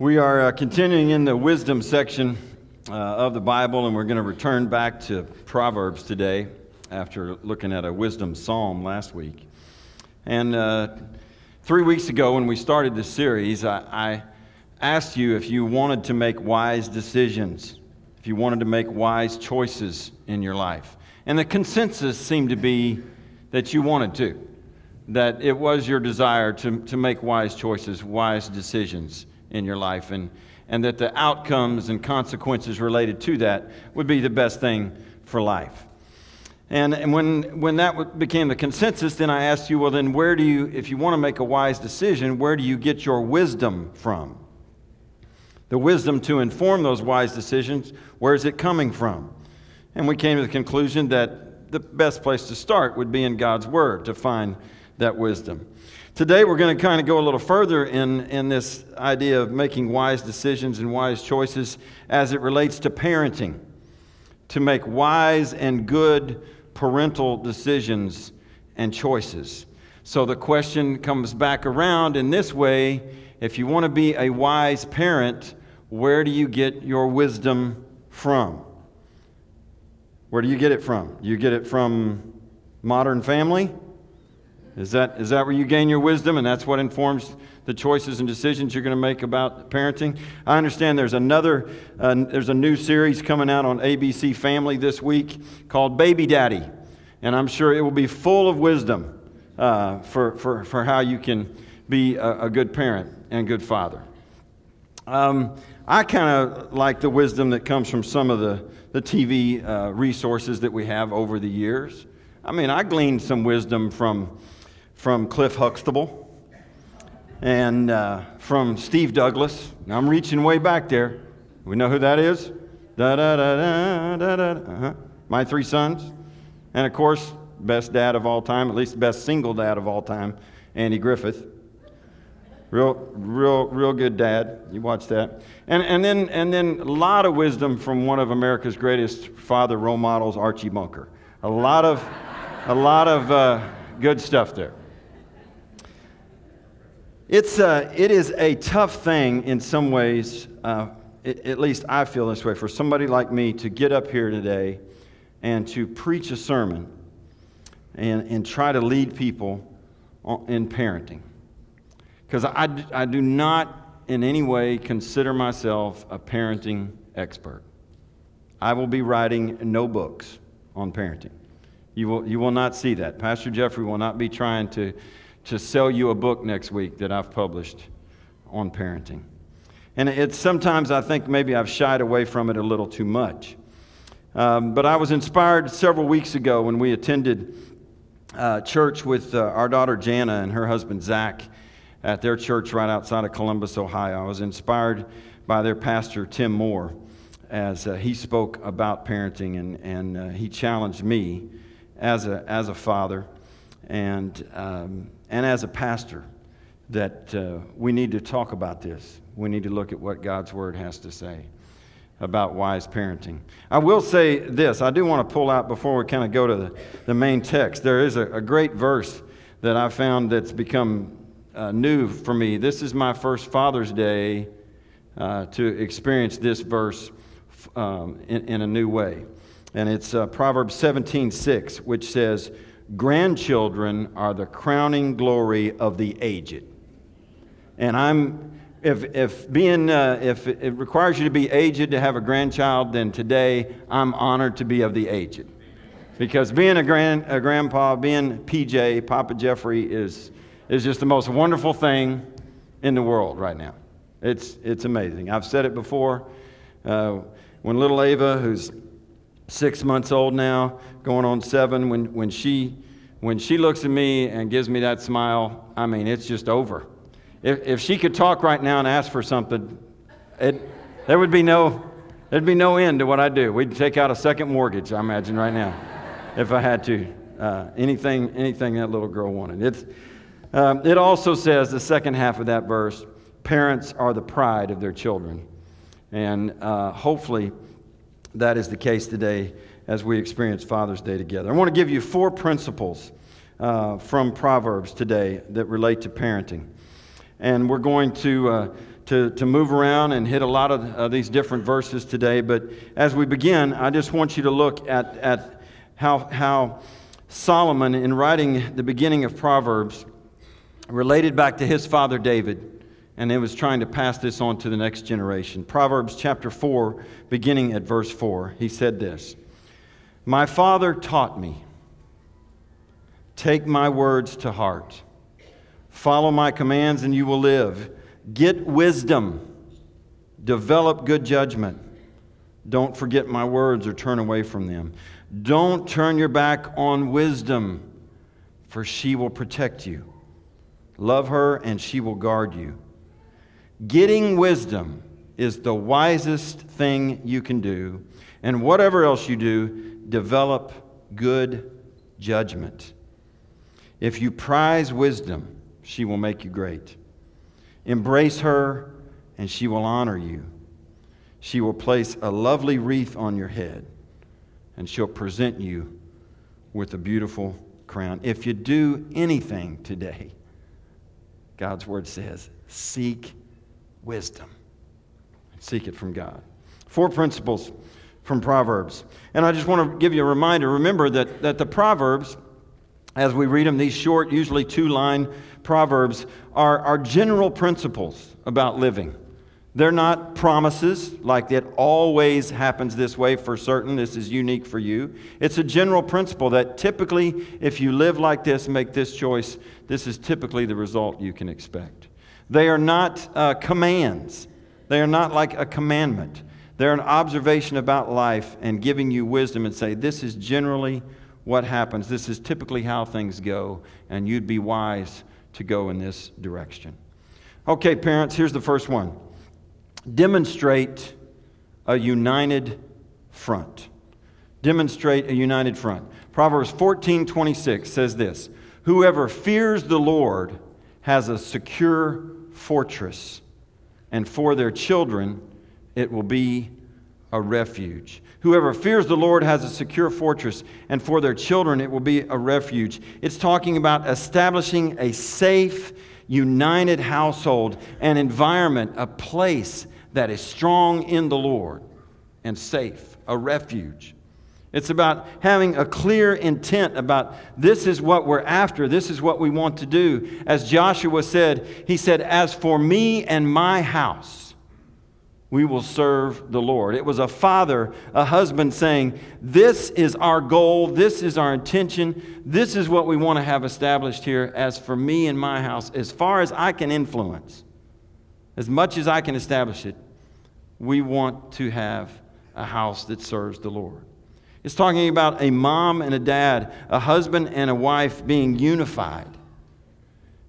We are uh, continuing in the wisdom section uh, of the Bible, and we're going to return back to Proverbs today after looking at a wisdom psalm last week. And uh, three weeks ago, when we started this series, I, I asked you if you wanted to make wise decisions, if you wanted to make wise choices in your life. And the consensus seemed to be that you wanted to, that it was your desire to, to make wise choices, wise decisions in your life, and, and that the outcomes and consequences related to that would be the best thing for life. And, and when, when that became the consensus, then I asked you, well, then where do you, if you want to make a wise decision, where do you get your wisdom from? The wisdom to inform those wise decisions, where is it coming from? And we came to the conclusion that the best place to start would be in God's Word to find that wisdom. Today, we're going to kind of go a little further in, in this idea of making wise decisions and wise choices as it relates to parenting, to make wise and good parental decisions and choices. So the question comes back around in this way if you want to be a wise parent, where do you get your wisdom from? Where do you get it from? You get it from modern family? Is that, is that where you gain your wisdom and that's what informs the choices and decisions you're going to make about parenting? I understand there's another, uh, there's a new series coming out on ABC Family this week called Baby Daddy. And I'm sure it will be full of wisdom uh, for, for, for how you can be a, a good parent and good father. Um, I kind of like the wisdom that comes from some of the, the TV uh, resources that we have over the years. I mean, I gleaned some wisdom from from Cliff Huxtable and uh, from Steve Douglas. Now I'm reaching way back there. We know who that is? Da da da da da da. Uh-huh. My three sons. And of course, best dad of all time, at least best single dad of all time, Andy Griffith. Real, real, real good dad. You watch that. And, and, then, and then a lot of wisdom from one of America's greatest father role models, Archie Bunker. A lot of, a lot of uh, good stuff there. It's, uh, it is a tough thing in some ways, uh, it, at least I feel this way, for somebody like me to get up here today and to preach a sermon and, and try to lead people in parenting. Because I, I do not in any way consider myself a parenting expert. I will be writing no books on parenting. You will, you will not see that. Pastor Jeffrey will not be trying to to sell you a book next week that I've published on parenting. And it's sometimes I think maybe I've shied away from it a little too much. Um, but I was inspired several weeks ago when we attended uh, church with uh, our daughter Jana and her husband Zach at their church right outside of Columbus, Ohio. I was inspired by their pastor, Tim Moore, as uh, he spoke about parenting and, and uh, he challenged me as a, as a father and um, and as a pastor that uh, we need to talk about this. We need to look at what God's Word has to say about wise parenting. I will say this I do want to pull out before we kind of go to the, the main text. There is a, a great verse that I found that's become uh, new for me. This is my first Father's Day uh, to experience this verse um, in, in, a new way. And it's uh, Proverbs 17 6, which says, grandchildren are the crowning glory of the aged. And I'm, if, if being, uh, if it requires you to be aged to have a grandchild, then today I'm honored to be of the aged. Because being a, grand, a grandpa, being PJ, Papa Jeffrey, is, is just the most wonderful thing in the world right now. It's, it's amazing. I've said it before. Uh, when little Ava, who's six months old now, going on seven, when, when, she, when she looks at me and gives me that smile, I mean, it's just over. If, if she could talk right now and ask for something, it, there would be no, there'd be no end to what I do. We'd take out a second mortgage, I imagine, right now, if I had to. Uh, anything, anything that little girl wanted. It's, um, it also says, the second half of that verse, parents are the pride of their children. And uh, hopefully, that is the case today as we experience Father's Day together. I want to give you four principles uh, from Proverbs today that relate to parenting. And we're going to uh, to, to move around and hit a lot of uh, these different verses today. But as we begin, I just want you to look at, at how, how Solomon, in writing the beginning of Proverbs, related back to his father David, and it was trying to pass this on to the next generation. Proverbs chapter 4, beginning at verse 4, he said this My father taught me, take my words to heart, follow my commands, and you will live. Get wisdom, develop good judgment. Don't forget my words or turn away from them. Don't turn your back on wisdom, for she will protect you. Love her, and she will guard you. Getting wisdom is the wisest thing you can do. And whatever else you do, develop good judgment. If you prize wisdom, she will make you great. Embrace her, and she will honor you. She will place a lovely wreath on your head, and she'll present you with a beautiful crown. If you do anything today, God's word says, seek wisdom. Seek it from God. Four principles from Proverbs. And I just want to give you a reminder remember that, that the Proverbs, as we read them, these short, usually two line Proverbs, are, are general principles about living. They're not promises like it always happens this way for certain. This is unique for you. It's a general principle that typically, if you live like this make this choice, this is typically the result you can expect. They are not uh, commands, they are not like a commandment. They're an observation about life and giving you wisdom and say, this is generally what happens. This is typically how things go, and you'd be wise to go in this direction. Okay, parents, here's the first one demonstrate a united front. Demonstrate a united front. Proverbs 14 26 says this Whoever fears the Lord has a secure fortress, and for their children it will be a refuge. Whoever fears the Lord has a secure fortress, and for their children it will be a refuge. It's talking about establishing a safe, united household, an environment, a place that is strong in the Lord and safe, a refuge. It's about having a clear intent about this is what we're after, this is what we want to do. As Joshua said, he said, As for me and my house, we will serve the Lord. It was a father, a husband saying, This is our goal, this is our intention, this is what we want to have established here. As for me and my house, as far as I can influence, as much as I can establish it, we want to have a house that serves the Lord. It's talking about a mom and a dad, a husband and a wife being unified,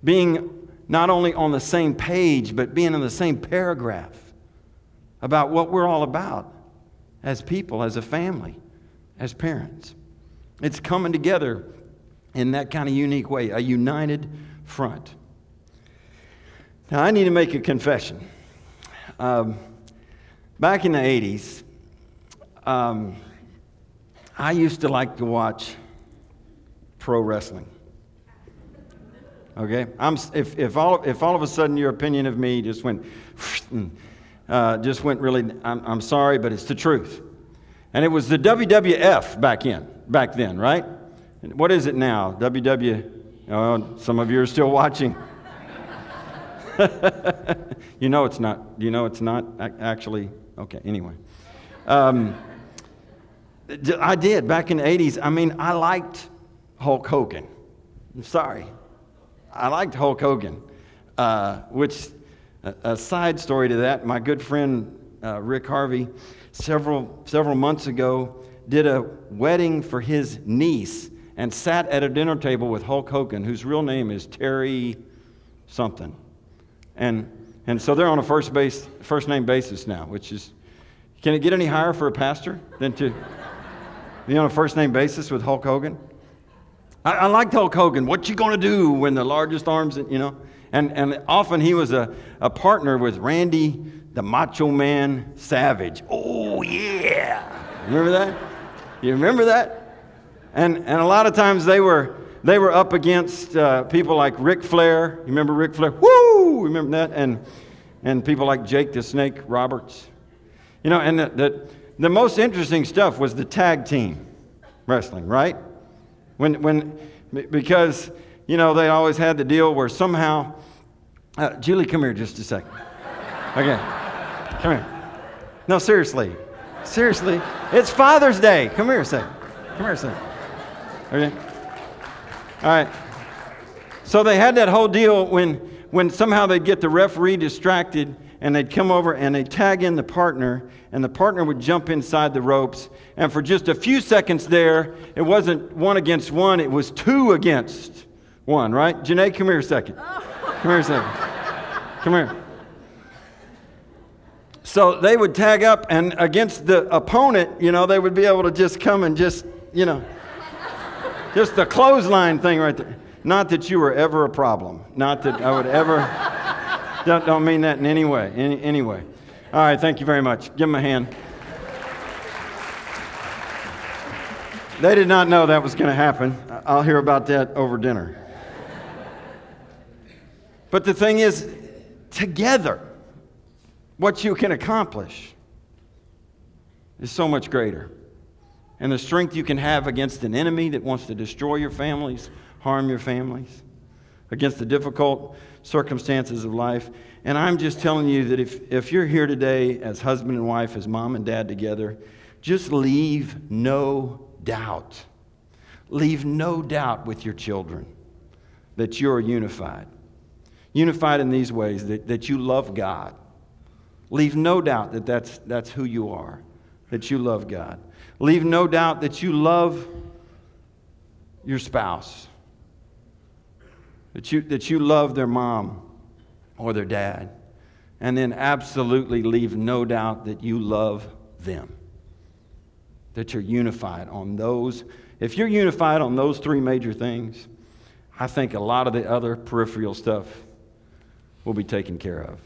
being not only on the same page, but being in the same paragraph about what we're all about as people, as a family, as parents. It's coming together in that kind of unique way, a united front. Now, I need to make a confession. Um, back in the 80s, um, I used to like to watch pro wrestling. Okay? I'm, if, if, all, if all of a sudden your opinion of me just went, uh, just went really, I'm, I'm sorry, but it's the truth. And it was the WWF back in, back then, right? What is it now? WW, oh, some of you are still watching. you know it's not. You know it's not actually. Okay, anyway. Um, I did back in the 80s. I mean, I liked Hulk Hogan. I'm sorry. I liked Hulk Hogan, uh, which, a, a, side story to that, my good friend uh, Rick Harvey, several, several months ago, did a wedding for his niece and sat at a dinner table with Hulk Hogan, whose real name is Terry something. And, and so they're on a first, base, first name basis now, which is, can it get any higher for a pastor than to be on a first name basis with Hulk Hogan. I, I liked Hulk Hogan. What you gonna do when the largest arms, you know? And, and often he was a, a partner with Randy, the Macho Man Savage. Oh, yeah. Remember that? You remember that? And, and a lot of times they were, they were up against uh, people like Ric Flair. You remember Ric Flair? Woo! Remember that? And, and people like Jake the Snake Roberts. You know, and that, the, the most interesting stuff was the tag team wrestling, right? When, when, because, you know, they always had the deal where somehow, uh, Julie, come here just a second. Okay, come here. No, seriously. Seriously. It's Father's Day. Come here a second. Come here a second. Okay? All right. So they had that whole deal when, when somehow they'd get the referee distracted and they'd come over and they'd tag in the partner, and the partner would jump inside the ropes. And for just a few seconds there, it wasn't one against one, it was two against one, right? Janae, come here a second. Come here a second. Come here. So they would tag up, and against the opponent, you know, they would be able to just come and just, you know, just the clothesline thing right there. Not that you were ever a problem. Not that I would ever. Don't, don't mean that in any way. Any, anyway. All right, thank you very much. Give them a hand. They did not know that was going to happen. I'll hear about that over dinner. But the thing is, together, what you can accomplish is so much greater. And the strength you can have against an enemy that wants to destroy your families, harm your families, against the difficult circumstances of life. And I'm just telling you that if, if you're here today as husband and wife, as mom and dad together, just leave no doubt. Leave no doubt with your children that you're unified. Unified in these ways that, that you love God. Leave no doubt that that's, that's who you are, that you love God. Leave no doubt that you love your spouse, that you, that you love their mom or their dad. And then absolutely leave no doubt that you love them, that you're unified on those. If you're unified on those three major things, I think a lot of the other peripheral stuff will be taken care of.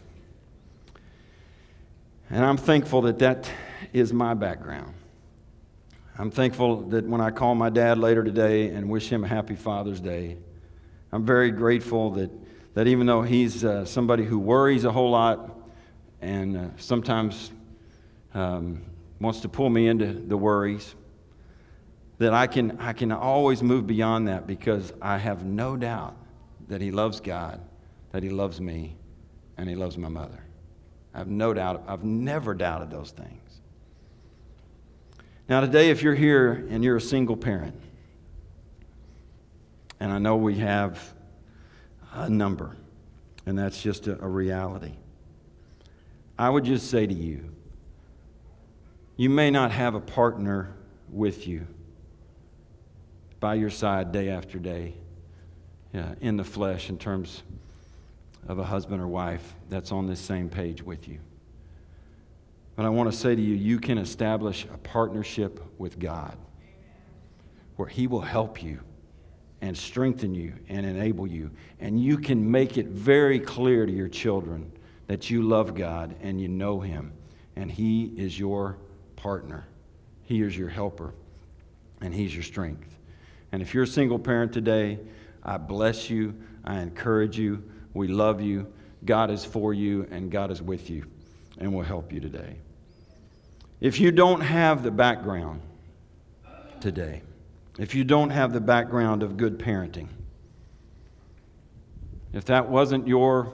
And I'm thankful that that is my background. I'm thankful that when I call my dad later today and wish him a happy Father's Day, I'm very grateful that, that even though he's uh, somebody who worries a whole lot and uh, sometimes um, wants to pull me into the worries, that I can, I can always move beyond that because I have no doubt that he loves God, that he loves me, and he loves my mother. I have no doubt, I've never doubted those things. Now, today, if you're here and you're a single parent, and I know we have a number, and that's just a, a reality. I would just say to you, you may not have a partner with you by your side day after day yeah, in the flesh in terms of a husband or wife that's on this same page with you. But I want to say to you, you can establish a partnership with God where He will help you and strengthen you and enable you. And you can make it very clear to your children that you love God and you know Him, and He is your partner. He is your helper, and He's your strength. And if you're a single parent today, I bless you, I encourage you, we love you. God is for you, and God is with you, and will help you today. If you don't have the background today, if you don't have the background of good parenting, if that wasn't your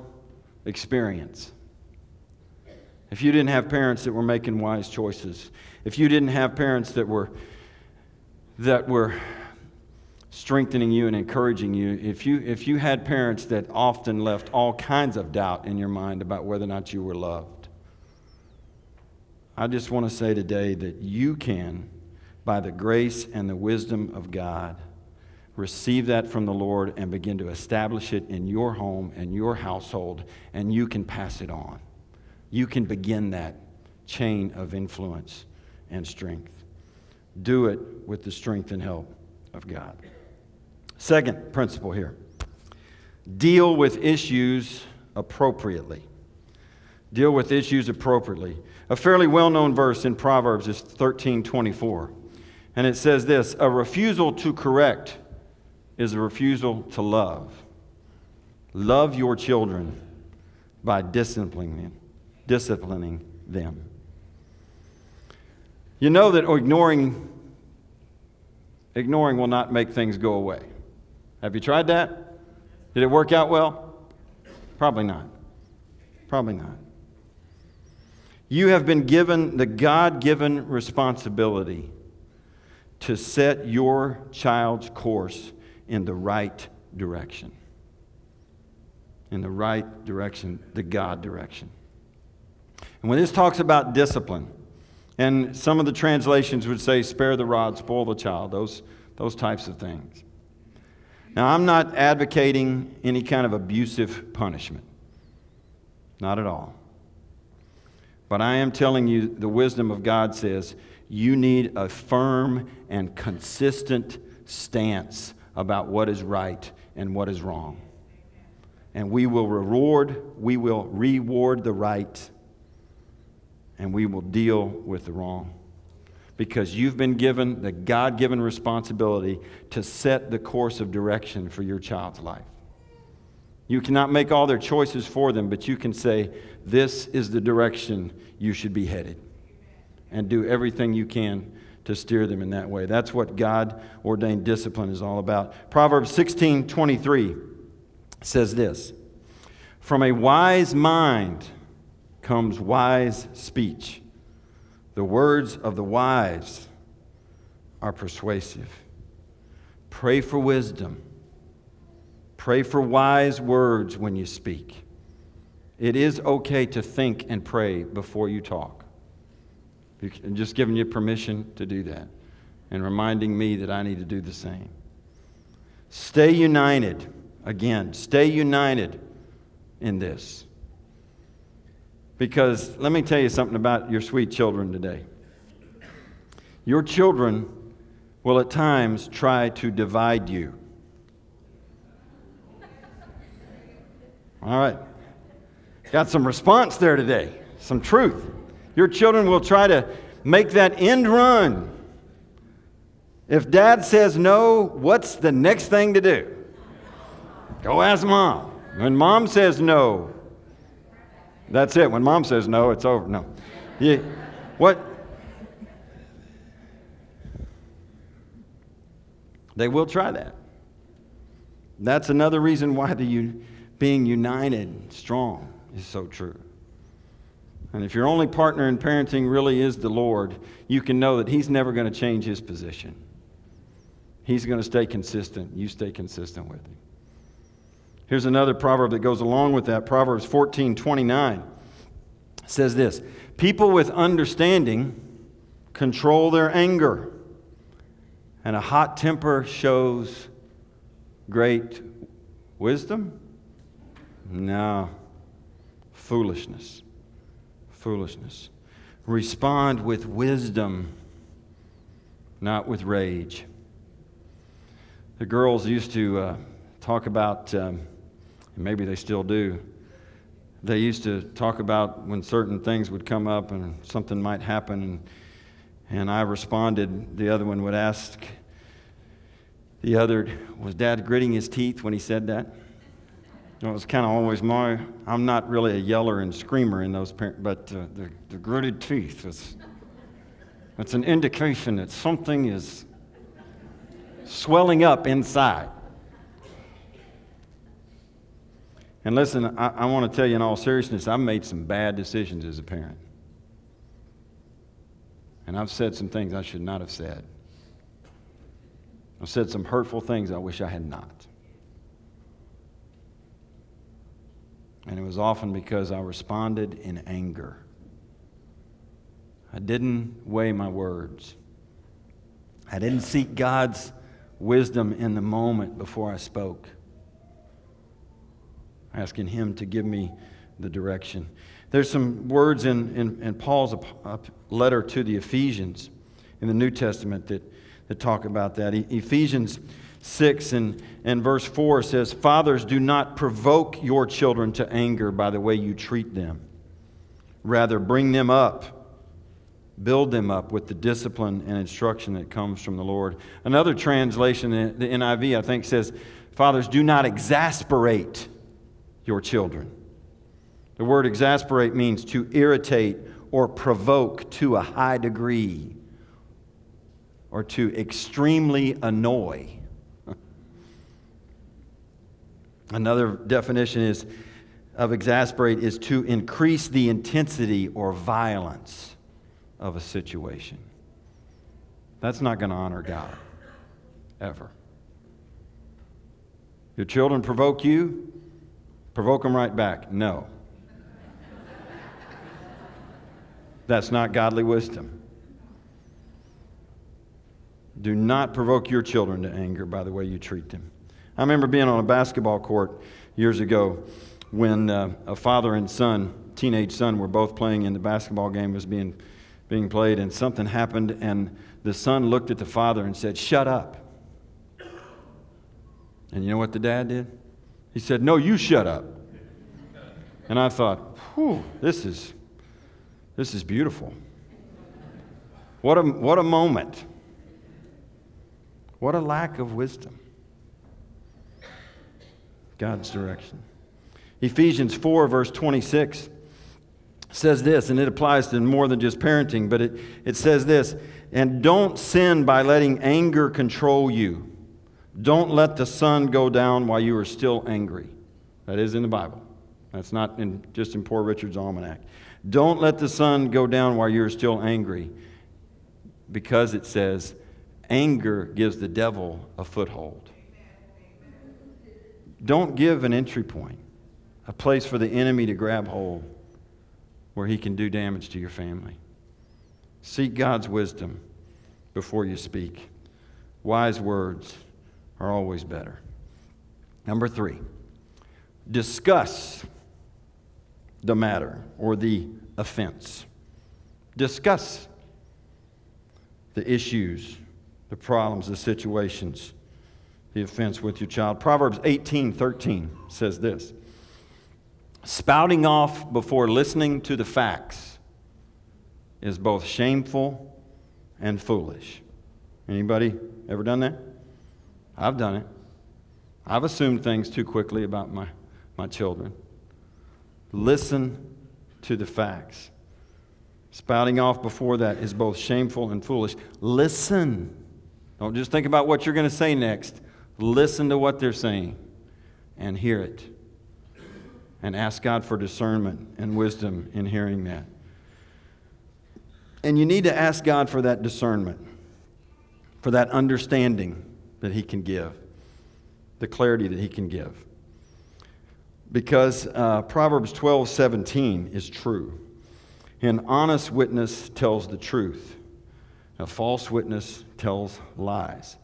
experience, if you didn't have parents that were making wise choices, if you didn't have parents that were that were strengthening you and encouraging you, if you if you had parents that often left all kinds of doubt in your mind about whether or not you were loved, I just want to say today that you can by the grace and the wisdom of God, receive that from the Lord and begin to establish it in your home and your household, and you can pass it on. You can begin that chain of influence and strength. Do it with the strength and help of God. Second principle here deal with issues appropriately. Deal with issues appropriately. A fairly well known verse in Proverbs is 13 24. And it says this a refusal to correct is a refusal to love. Love your children, by disciplining, them. disciplining them. You know that ignoring, ignoring will not make things go away. Have you tried that? Did it work out well? Probably not. Probably not. You have been given the God given responsibility to set your child's course in the right direction. In the right direction, the God direction. And when this talks about discipline, and some of the translations would say, spare the rod, spoil the child, those, those types of things. Now, I'm not advocating any kind of abusive punishment. Not at all. But I am telling you, the wisdom of God says you need a firm and consistent stance about what is right and what is wrong. And we will reward, we will reward the right, and we will deal with the wrong. Because you've been given the God given responsibility to set the course of direction for your child's life. You cannot make all their choices for them, but you can say, This is the direction you should be headed. And do everything you can to steer them in that way. That's what God ordained discipline is all about. Proverbs 16 23 says this From a wise mind comes wise speech. The words of the wise are persuasive. Pray for wisdom. Pray for wise words when you speak. It is okay to think and pray before you talk. I'm just giving you permission to do that and reminding me that I need to do the same. Stay united. Again, stay united in this. Because let me tell you something about your sweet children today. Your children will at times try to divide you. All right. Got some response there today, some truth. Your children will try to make that end run. If dad says no, what's the next thing to do? Go ask mom. When mom says no, that's it. When mom says no, it's over. No. Yeah. What? They will try that. That's another reason why the being united, strong, is so true. And if your only partner in parenting really is the Lord, you can know that He's never going to change His position. He's going to stay consistent. You stay consistent with Him. Here's another proverb that goes along with that. Proverbs 14 29 says this People with understanding control their anger, and a hot temper shows great wisdom? No, foolishness. Foolishness. Respond with wisdom, not with rage. The girls used to uh, talk about. Um, and maybe they still do. They used to talk about when certain things would come up and something might happen, and, and I responded. The other one would ask, the other, was dad gritting his teeth when he said that? It was kind of always my, I'm not really a yeller and screamer in those, parents, but uh, the, the gritted teeth is, it's an indication that something is swelling up inside. And listen, I, I want to tell you in all seriousness, I've made some bad decisions as a parent. And I've said some things I should not have said. I've said some hurtful things I wish I had not. And it was often because I responded in anger. I didn't weigh my words. I didn't seek God's wisdom in the moment before I spoke asking Him to give me the direction. There's some words in, in, in Paul's letter to the Ephesians in the New Testament that, that talk about that. Ephesians 6 and, and verse 4 says, Fathers, do not provoke your children to anger by the way you treat them. Rather, bring them up, build them up with the discipline and instruction that comes from the Lord. Another translation, the NIV, I think, says, Fathers, do not exasperate your children. The word exasperate means to irritate or provoke to a high degree or to extremely annoy. Another definition is of exasperate is to increase the intensity or violence of a situation. That's not going to honor God, ever. Your children provoke you, provoke them right back. No. That's not godly wisdom. Do not provoke your children to anger by the way you treat them. I remember being on a basketball court years ago when uh, a father and son, teenage son, were both playing in the basketball game was being, being played, and something happened, and the son looked at the father and said, Shut up. And you know what the dad did? He said, No, you shut up. And I thought, whew, this is, this is beautiful. What a, what a moment. What a lack of wisdom. God's direction. Ephesians 4, verse 26 says this, and it applies to more than just parenting, but it, it says this and don't sin by letting anger control you. Don't let the sun go down while you are still angry. That is in the Bible. That's not in, just in Poor Richard's Almanac. Don't let the sun go down while you're still angry because it says anger gives the devil a foothold. Don't give an entry point a place for the enemy to grab hold where he can do damage to your family. Seek God's wisdom before you speak. Wise words are always better. Number three, discuss the matter or the offense. Discuss the issues, the problems, the situations, the offense with your child. Proverbs 18 13 says this spouting off before listening to the facts is both shameful and foolish. Anybody ever done that? I've done it. I've assumed things too quickly about my, my children. Listen to the facts. Spouting off before that is both shameful and foolish. Listen. Don't just think about what you're going to say next. Listen to what they're saying and hear it and ask God for discernment and wisdom in hearing that. And you need to ask God for that discernment, for that understanding that He can give, the clarity that He can give. Because uh, Proverbs 12 17 is true. An honest witness tells the truth, a false witness tells lies.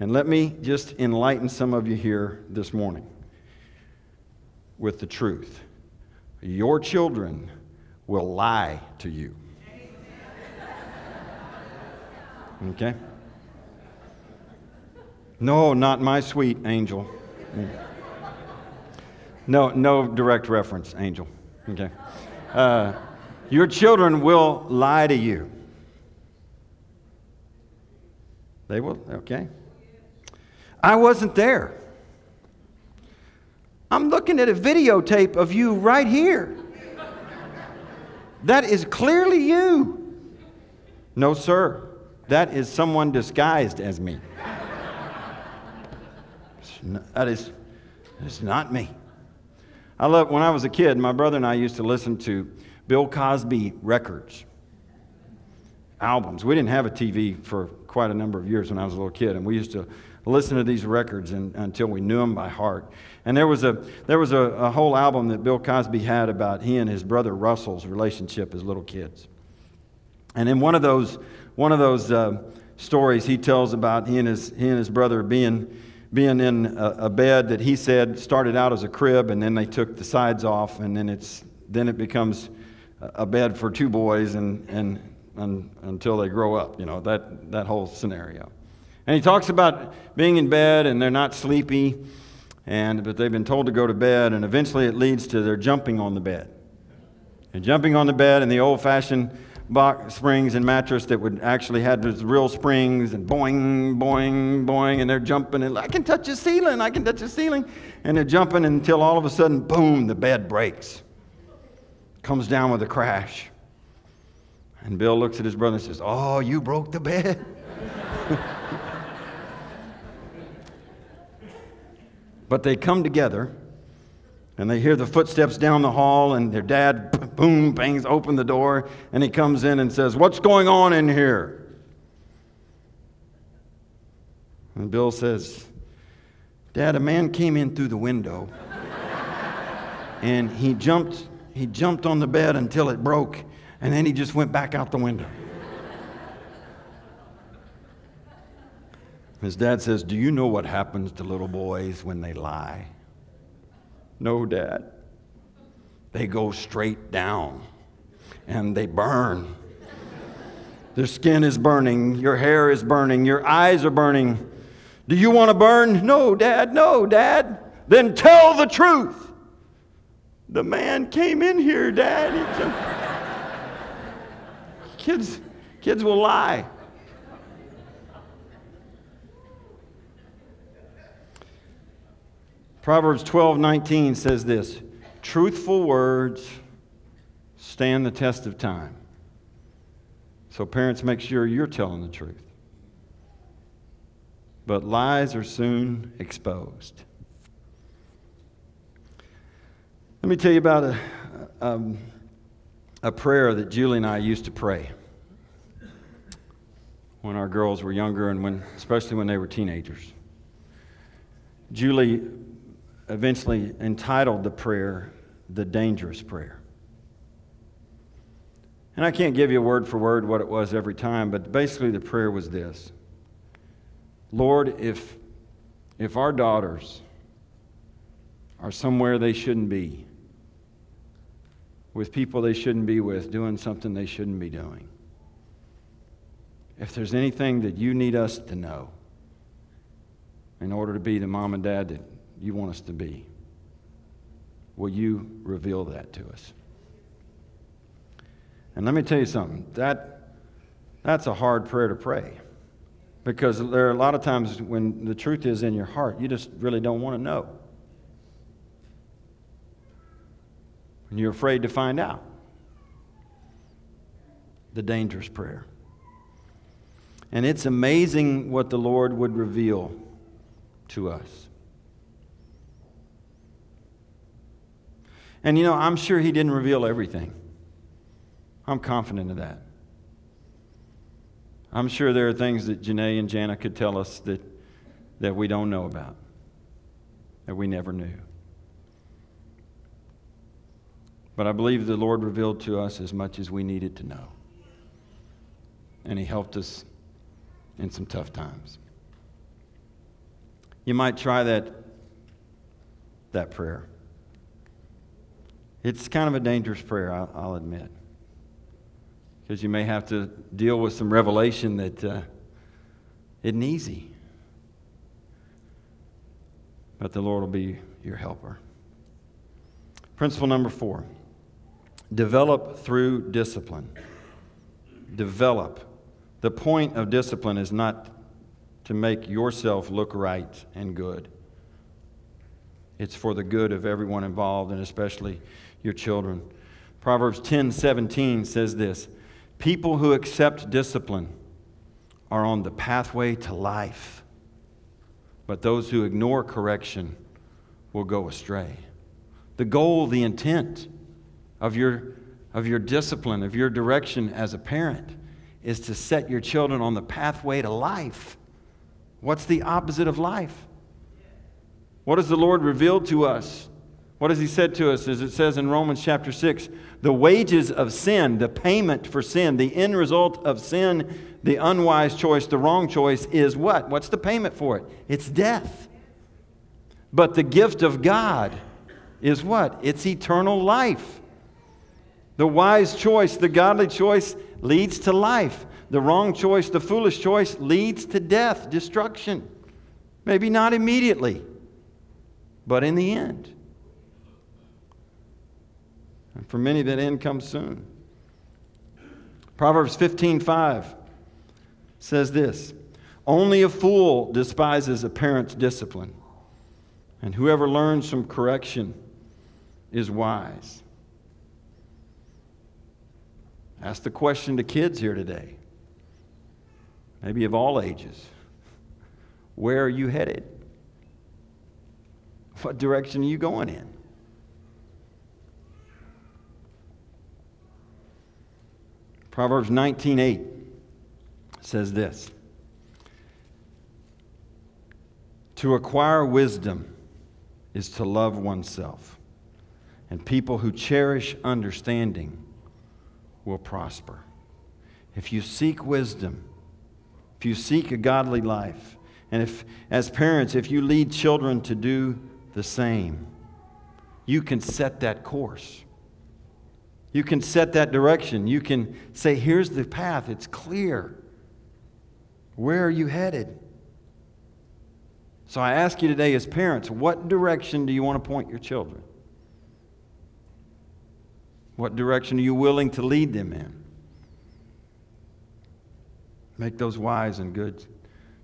And let me just enlighten some of you here this morning with the truth. Your children will lie to you. Okay? No, not my sweet angel. No, no direct reference, angel. Okay. Uh, your children will lie to you. They will, okay. I wasn't there. I'm looking at a videotape of you right here. That is clearly you. No, sir. That is someone disguised as me. That is, that is not me. I love, when I was a kid, my brother and I used to listen to Bill Cosby records, albums. We didn't have a TV for quite a number of years when I was a little kid, and we used to listen to these records and, until we knew them by heart. And there was, a, there was a, a whole album that Bill Cosby had about he and his brother Russell's relationship as little kids. And in one of those, one of those uh, stories, he tells about he and his, he and his brother being, being in a, a, bed that he said started out as a crib, and then they took the sides off, and then, it's, then it becomes a bed for two boys and, and, and until they grow up, you know, that, that whole scenario. And he talks about being in bed and they're not sleepy, and, but they've been told to go to bed, and eventually it leads to their jumping on the bed. And jumping on the bed in the old fashioned box springs and mattress that would actually had those real springs and boing, boing, boing, and they're jumping and I can touch the ceiling, I can touch the ceiling. And they're jumping until all of a sudden, boom, the bed breaks. comes down with a crash. And Bill looks at his brother and says, Oh, you broke the bed? but they come together and they hear the footsteps down the hall, and their dad, boom, bangs open the door, and he comes in and says, What's going on in here? And Bill says, Dad, a man came in through the window, and he jumped, he jumped on the bed until it broke, and then he just went back out the window. His dad says, Do you know what happens to little boys when they lie? No, Dad. They go straight down and they burn. Their skin is burning, your hair is burning, your eyes are burning. Do you want to burn? No, Dad, no, Dad. Then tell the truth. The man came in here, Dad. kids, kids will lie. Proverbs 12 19 says this Truthful words stand the test of time. So, parents, make sure you're telling the truth. But lies are soon exposed. Let me tell you about a, um, a prayer that Julie and I used to pray when our girls were younger and when, especially when they were teenagers. Julie eventually entitled the prayer the dangerous prayer. And I can't give you word for word what it was every time, but basically the prayer was this Lord, if, if our daughters are somewhere they shouldn't be, with people they shouldn't be with, doing something they shouldn't be doing, if there's anything that you need us to know in order to be the mom and dad that you want us to be. Will you reveal that to us? And let me tell you something that, that's a hard prayer to pray because there are a lot of times when the truth is in your heart, you just really don't want to know. And you're afraid to find out. The dangerous prayer. And it's amazing what the Lord would reveal to us. And you know, I'm sure he didn't reveal everything. I'm confident of that. I'm sure there are things that Janae and Jana could tell us that, that we don't know about, that we never knew. But I believe the Lord revealed to us as much as we needed to know. And He helped us in some tough times. You might try that, that prayer. It's kind of a dangerous prayer, I'll, admit. Because you may have to deal with some revelation that uh, isn't easy. But the Lord will be your helper. Principle number four develop through discipline. Develop. The point of discipline is not to make yourself look right and good. It's for the good of everyone involved, and especially your children. Proverbs 10 17 says this People who accept discipline are on the pathway to life, but those who ignore correction will go astray. The goal, the intent of your, of your discipline, of your direction as a parent, is to set your children on the pathway to life. What's the opposite of life? What has the Lord revealed to us? What has he said to us? As it says in Romans chapter 6, the wages of sin, the payment for sin, the end result of sin, the unwise choice, the wrong choice is what? What's the payment for it? It's death. But the gift of God is what? It's eternal life. The wise choice, the godly choice leads to life. The wrong choice, the foolish choice leads to death, destruction. Maybe not immediately, but in the end. And for many, that end comes soon. Proverbs 15:5 says this: "Only a fool despises a parent's discipline, and whoever learns from correction is wise." Ask the question to kids here today, maybe of all ages Where are you headed? What direction are you going in? Proverbs 19:8 says this. To acquire wisdom is to love oneself, and people who cherish understanding will prosper. If you seek wisdom, if you seek a godly life, and if, as parents, if you lead children to do the same, you can set that course. You can set that direction. You can say, here's the path, it's clear. Where are you headed? So I ask you today, as parents, what direction do you want to point your children? What direction are you willing to lead them in? Make those wise and good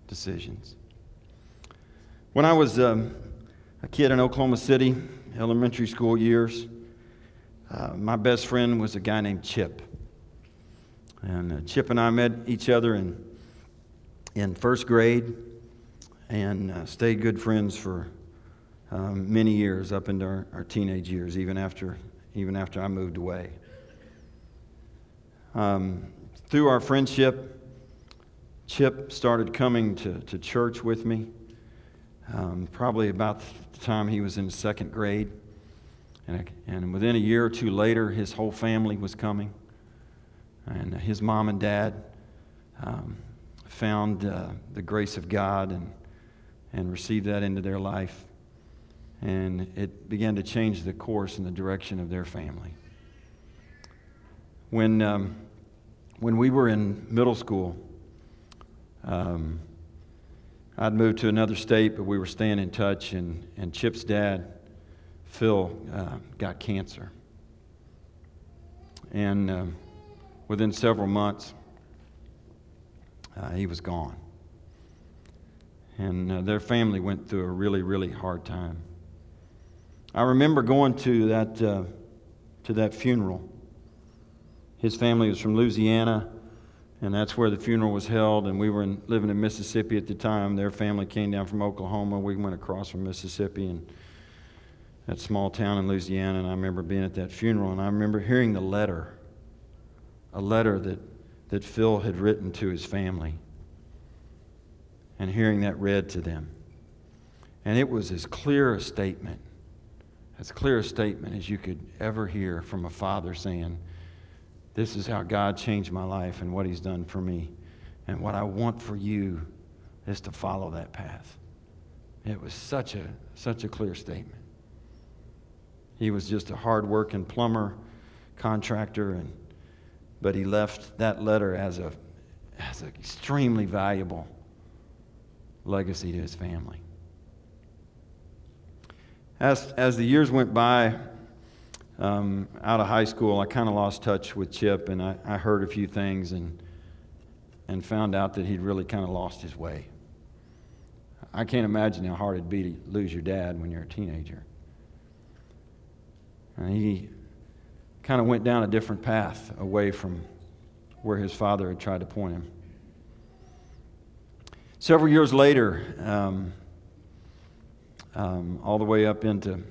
decisions. When I was um, a kid in Oklahoma City, elementary school years, uh, my best friend was a guy named Chip. And uh, Chip and I met each other in, in first grade and uh, stayed good friends for um, many years up into our, our, teenage years, even after, even after I moved away. Um, through our friendship, Chip started coming to, to church with me, um, probably about the time he was in second grade. And, and within a year or two later, his whole family was coming. And his mom and dad um, found uh, the grace of God and, and received that into their life. And it began to change the course and the direction of their family. When, um, when we were in middle school, um, I'd moved to another state, but we were staying in touch, and, and Chip's dad Phil uh, got cancer. And uh, within several months, uh, he was gone. And uh, their family went through a really, really hard time. I remember going to that, uh, to that funeral. His family was from Louisiana, and that's where the funeral was held. And we were in, living in Mississippi at the time. Their family came down from Oklahoma. We went across from Mississippi and that small town in Louisiana, and I remember being at that funeral, and I remember hearing the letter, a letter that, that Phil had written to his family, and hearing that read to them. And it was as clear a statement, as clear a statement as you could ever hear from a father saying, This is how God changed my life and what He's done for me. And what I want for you is to follow that path. It was such a, such a clear statement. He was just a hard-working plumber, contractor, and but he left that letter as a as an extremely valuable legacy to his family. As as the years went by, um, out of high school, I kind of lost touch with Chip, and I, I heard a few things and and found out that he'd really kind of lost his way. I can't imagine how hard it'd be to lose your dad when you're a teenager. And he kind of went down a different path away from where his father had tried to point him. Several years later, um, um, all the way up into,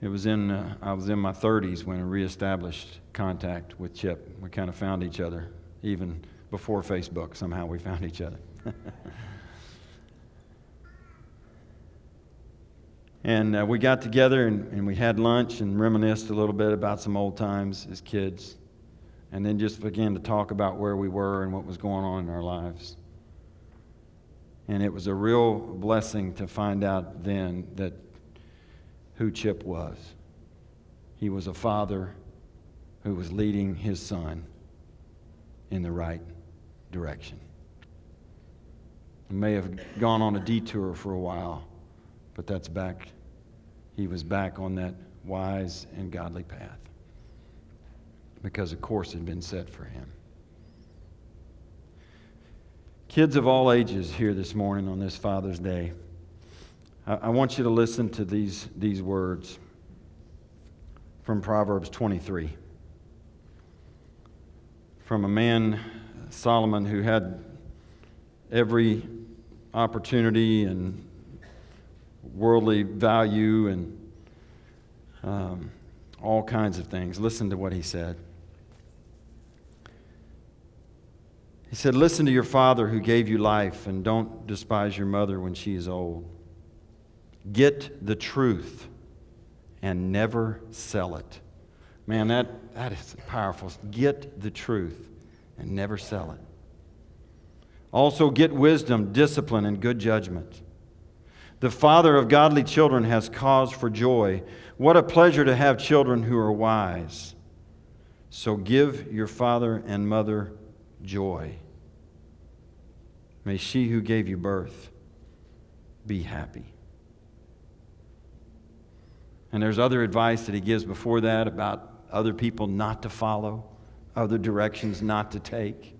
it was in, uh, I was in my 30s when I reestablished contact with Chip. We kind of found each other, even before Facebook, somehow we found each other. And uh, we got together and, and we had lunch and reminisced a little bit about some old times as kids. And then just began to talk about where we were and what was going on in our lives. And it was a real blessing to find out then that who Chip was. He was a father who was leading his son in the right direction. He may have gone on a detour for a while but that's back, he was back on that wise and godly path because a course had been set for him. Kids of all ages here this morning on this Father's Day, I, want you to listen to these, these words from Proverbs 23. from a man, Solomon, who had every opportunity and worldly value and um, all kinds of things. Listen to what he said. He said, Listen to your father who gave you life, and don't despise your mother when she is old. Get the truth and never sell it. Man, that, that is powerful. Get the truth and never sell it. Also, get wisdom, discipline, and good judgment. The father of godly children has cause for joy. What a pleasure to have children who are wise. So give your father and mother joy. May she who gave you birth be happy. And there's other advice that he gives before that about other people not to follow, other directions not to take.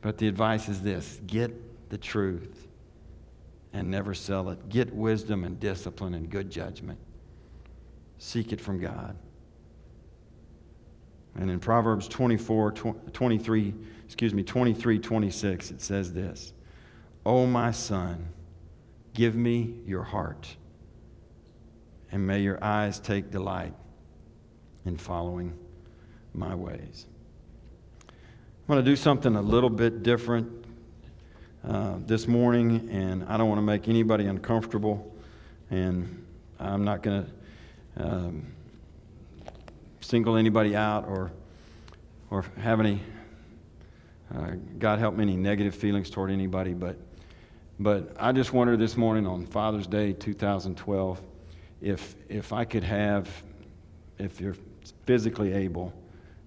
But the advice is this get the truth and never sell it. Get wisdom and discipline and good judgment. Seek it from God. And in Proverbs 24, 23, excuse me, 23, 26, it says this O my son, give me your heart and may your eyes take delight in following my ways. I'm going to do something a little bit different uh, this morning, and I don't want to make anybody uncomfortable, and I'm not going to um, single anybody out or, or have any, uh, God help me, any negative feelings toward anybody, but, but I just wondered this morning on Father's Day 2012 if, if I could have, if you're physically able,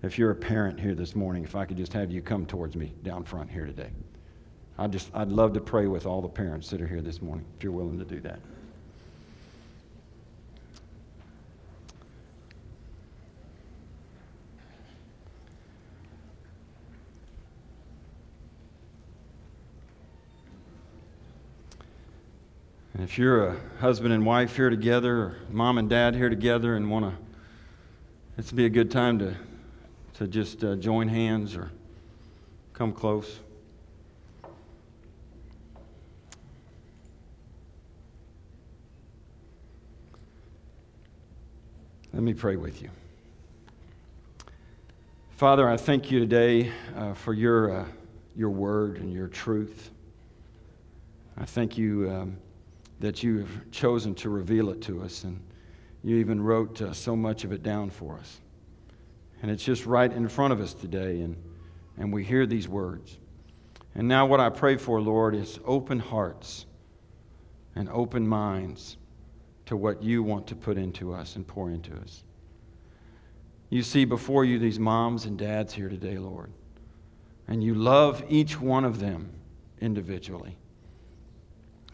if you're a parent here this morning, if I could just have you come towards me down front here today. I just, I'd love to pray with all the parents that are here this morning, if you're willing to do that. And if you're a husband and wife here together, or mom and dad here together, and want to, this would be a good time to, to just uh, join hands or come close. Let me pray with you. Father, I thank you today uh, for your, uh, your word and your truth. I thank you. Um, that you have chosen to reveal it to us. And you even wrote uh, so much of it down for us. And it's just right in front of us today, and, and we hear these words. And now, what I pray for, Lord, is open hearts and open minds to what you want to put into us and pour into us. You see before you these moms and dads here today, Lord, and you love each one of them individually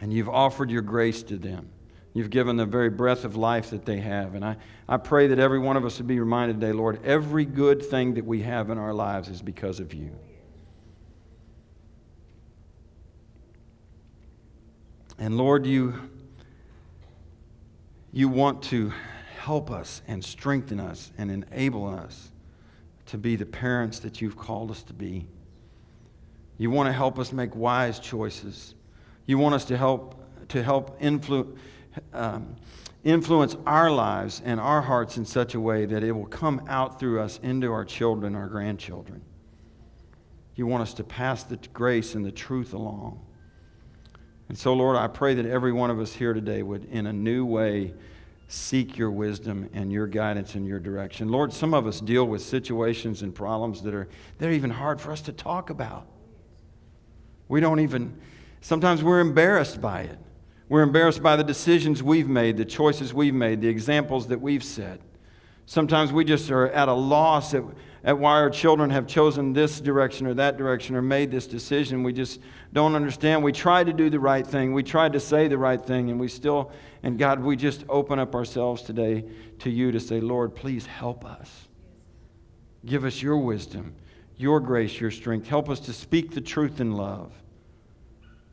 and you've offered your grace to them. You've given the very breath of life that they have. And I, I pray that every one of us would be reminded today, Lord, every good thing that we have in our lives is because of you. And Lord, you, you want to help us and strengthen us and enable us to be the parents that you've called us to be. You want to help us make wise choices. You want us to help to help influ- um, influence our lives and our hearts in such a way that it will come out through us into our children, our grandchildren. You want us to pass the grace and the truth along. And so, Lord, I pray that every one of us here today would, in a new way, seek your wisdom and your guidance and your direction. Lord, some of us deal with situations and problems that are they're even hard for us to talk about. We don't even Sometimes we're embarrassed by it. We're embarrassed by the decisions we've made, the choices we've made, the examples that we've set. Sometimes we just are at a loss at why our children have chosen this direction or that direction or made this decision. We just don't understand. We try to do the right thing. We try to say the right thing, and we still, and God, we just open up ourselves today to you to say, Lord, please help us. Give us your wisdom, your grace, your strength. Help us to speak the truth in love.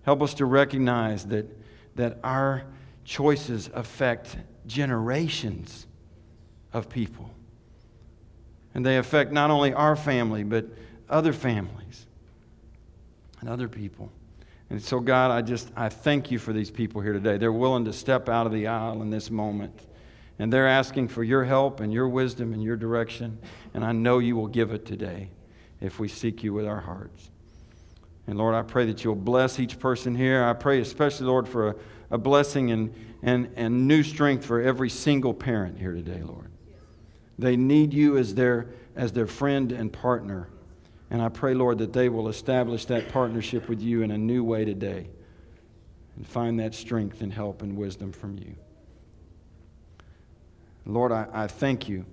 Help us to recognize that, that our choices affect generations of people. And they affect not only our family, but other families and other people. And so, God, I just, I thank you for these people here today. They're willing to step out of the aisle in this moment. And they're asking for your help and your wisdom and your direction. And I know you will give it today if we seek you with our hearts. And Lord, I pray that you'll bless each person here. I pray especially, Lord, for a, a blessing and, and, and new strength for every single parent here today, Lord. They need you as their, as their friend and partner. And I pray, Lord, that they will establish that partnership with you in a new way today and find that strength and help and wisdom from you. Lord, I, I thank you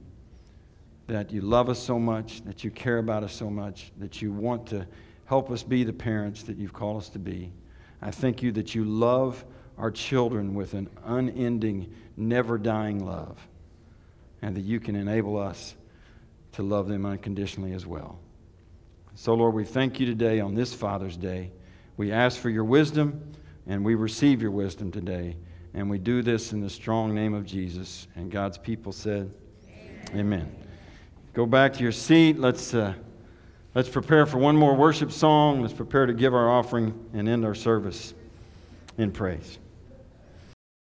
that you love us so much, that you care about us so much, that you want to help us be the parents that you've called us to be. I thank you that you love our children with an unending, never dying love, and that you can enable us to love them unconditionally as well. So, Lord, we thank you today on this Father's Day. We ask for your wisdom, and we receive your wisdom today. And we do this in the strong name of Jesus. And God's people said, Amen. Amen. Go back to your seat. Let's, uh, let's prepare for one more worship song. Let's prepare to give our offering and end our service in praise.